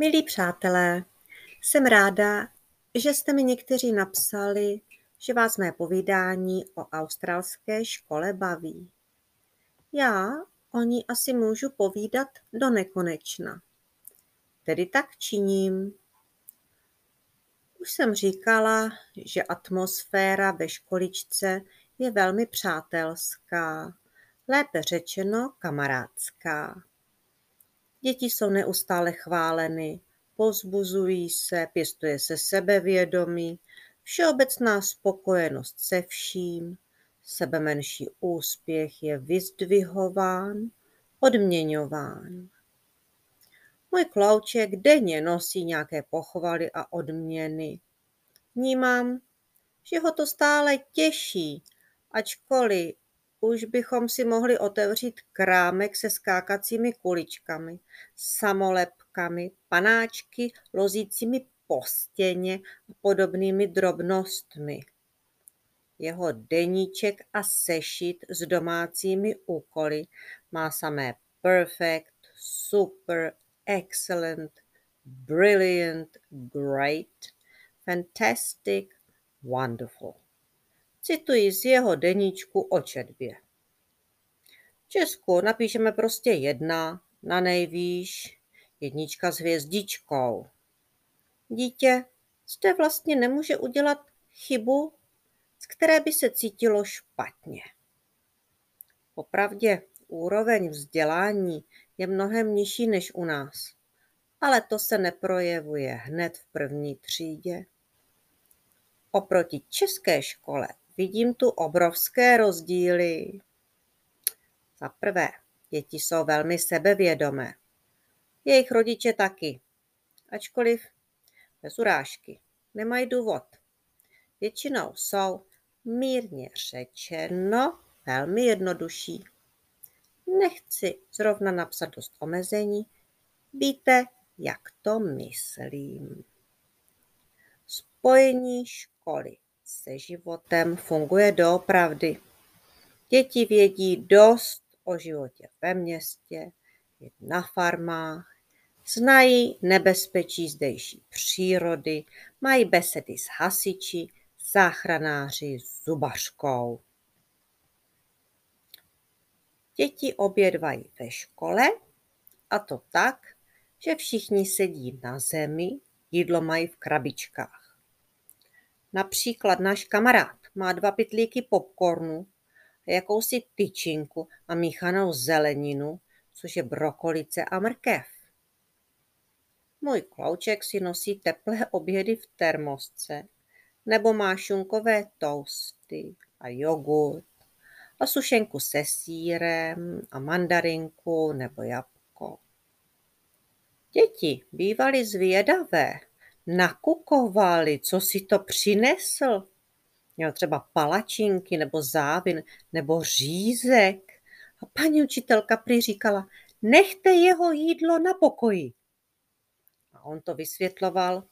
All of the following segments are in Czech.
Milí přátelé, jsem ráda, že jste mi někteří napsali, že vás mé povídání o australské škole baví. Já o ní asi můžu povídat do nekonečna. Tedy tak činím. Už jsem říkala, že atmosféra ve školičce je velmi přátelská, lépe řečeno kamarádská. Děti jsou neustále chváleny, pozbuzují se, pěstuje se sebevědomí, všeobecná spokojenost se vším, sebemenší úspěch je vyzdvihován, odměňován. Můj klouček denně nosí nějaké pochvaly a odměny. Vnímám, že ho to stále těší, ačkoliv už bychom si mohli otevřít krámek se skákacími kuličkami, samolepkami, panáčky lozícími po stěně a podobnými drobnostmi. Jeho deníček a sešit s domácími úkoly má samé perfect, super, excellent, brilliant, great, fantastic, wonderful. Cituji z jeho deníčku o četbě. V Česku napíšeme prostě jedna, na nejvýš, jednička s hvězdičkou. Dítě zde vlastně nemůže udělat chybu, z které by se cítilo špatně. Popravdě úroveň vzdělání je mnohem nižší než u nás, ale to se neprojevuje hned v první třídě. Oproti české škole Vidím tu obrovské rozdíly. Za prvé, děti jsou velmi sebevědomé. Jejich rodiče taky. Ačkoliv bez urážky. Nemají důvod. Většinou jsou mírně řečeno velmi jednodušší. Nechci zrovna napsat dost omezení. Víte, jak to myslím. Spojení školy se životem funguje doopravdy. Děti vědí dost o životě ve městě, na farmách, znají nebezpečí zdejší přírody, mají besedy s hasiči, záchranáři, zubařkou. Děti obědvají ve škole a to tak, že všichni sedí na zemi, jídlo mají v krabičkách. Například náš kamarád má dva pytlíky popcornu, jakousi tyčinku a míchanou zeleninu, což je brokolice a mrkev. Můj klouček si nosí teplé obědy v termosce, nebo má šunkové toasty a jogurt a sušenku se sírem a mandarinku nebo jabko. Děti bývaly zvědavé, nakukovali, co si to přinesl. Měl třeba palačinky nebo závin nebo řízek. A paní učitelka prý říkala, nechte jeho jídlo na pokoji. A on to vysvětloval.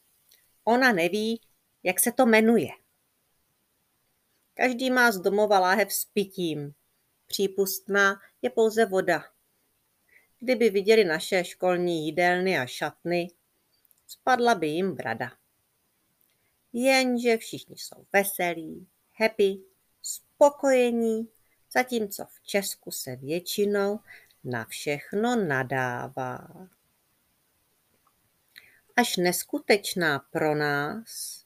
Ona neví, jak se to jmenuje. Každý má z domova láhev s pitím. Přípustná je pouze voda. Kdyby viděli naše školní jídelny a šatny, spadla by jim brada. Jenže všichni jsou veselí, happy, spokojení, zatímco v Česku se většinou na všechno nadává. Až neskutečná pro nás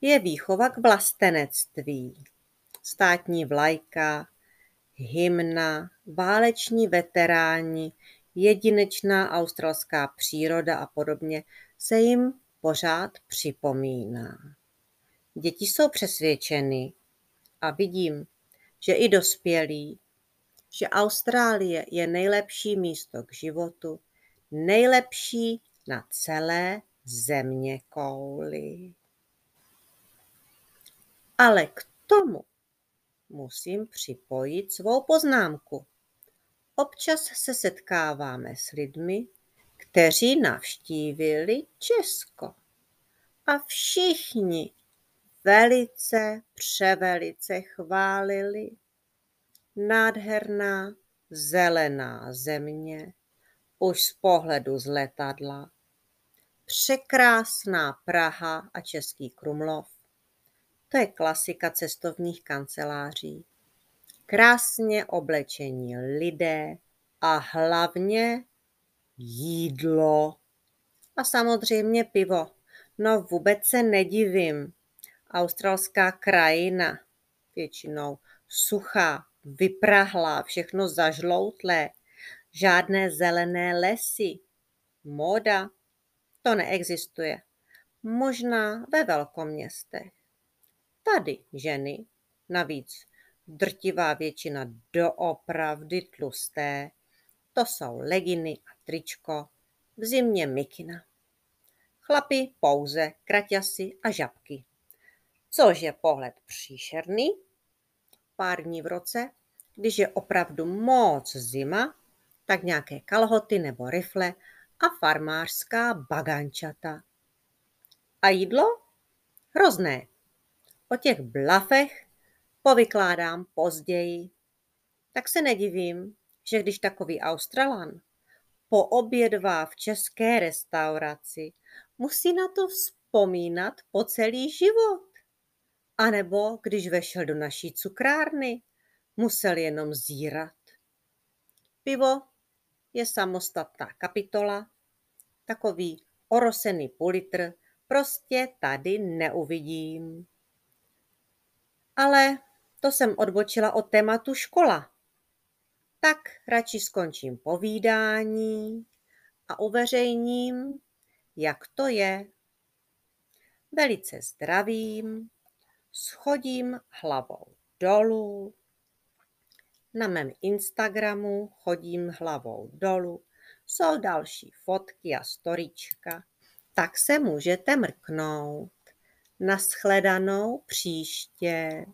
je výchova k vlastenectví. Státní vlajka, hymna, váleční veteráni, jedinečná australská příroda a podobně se jim pořád připomíná. Děti jsou přesvědčeny a vidím, že i dospělí, že Austrálie je nejlepší místo k životu, nejlepší na celé země kouli. Ale k tomu musím připojit svou poznámku. Občas se setkáváme s lidmi, kteří navštívili Česko. A všichni velice, převelice chválili nádherná zelená země, už z pohledu z letadla, překrásná Praha a Český Krumlov. To je klasika cestovních kanceláří. Krásně oblečení lidé a hlavně jídlo. A samozřejmě pivo. No vůbec se nedivím. Australská krajina, většinou suchá, vyprahlá, všechno zažloutlé, žádné zelené lesy. Móda, to neexistuje. Možná ve velkoměstech. Tady ženy, navíc drtivá většina doopravdy tlusté, to jsou leginy a tričko, v zimě mikina. Chlapi pouze kraťasy a žabky. Což je pohled příšerný. Pár dní v roce, když je opravdu moc zima, tak nějaké kalhoty nebo rifle a farmářská bagančata. A jídlo? Hrozné. O těch blafech povykládám později. Tak se nedivím, že když takový Australan poobědvá v české restauraci, musí na to vzpomínat po celý život. A nebo když vešel do naší cukrárny, musel jenom zírat. Pivo je samostatná kapitola, takový orosený pulitr prostě tady neuvidím. Ale to jsem odbočila od tématu škola. Tak radši skončím povídání a uveřejním, jak to je. Velice zdravím, schodím hlavou dolů, na mém Instagramu chodím hlavou dolů, jsou další fotky a storička, tak se můžete mrknout. Naschledanou příště.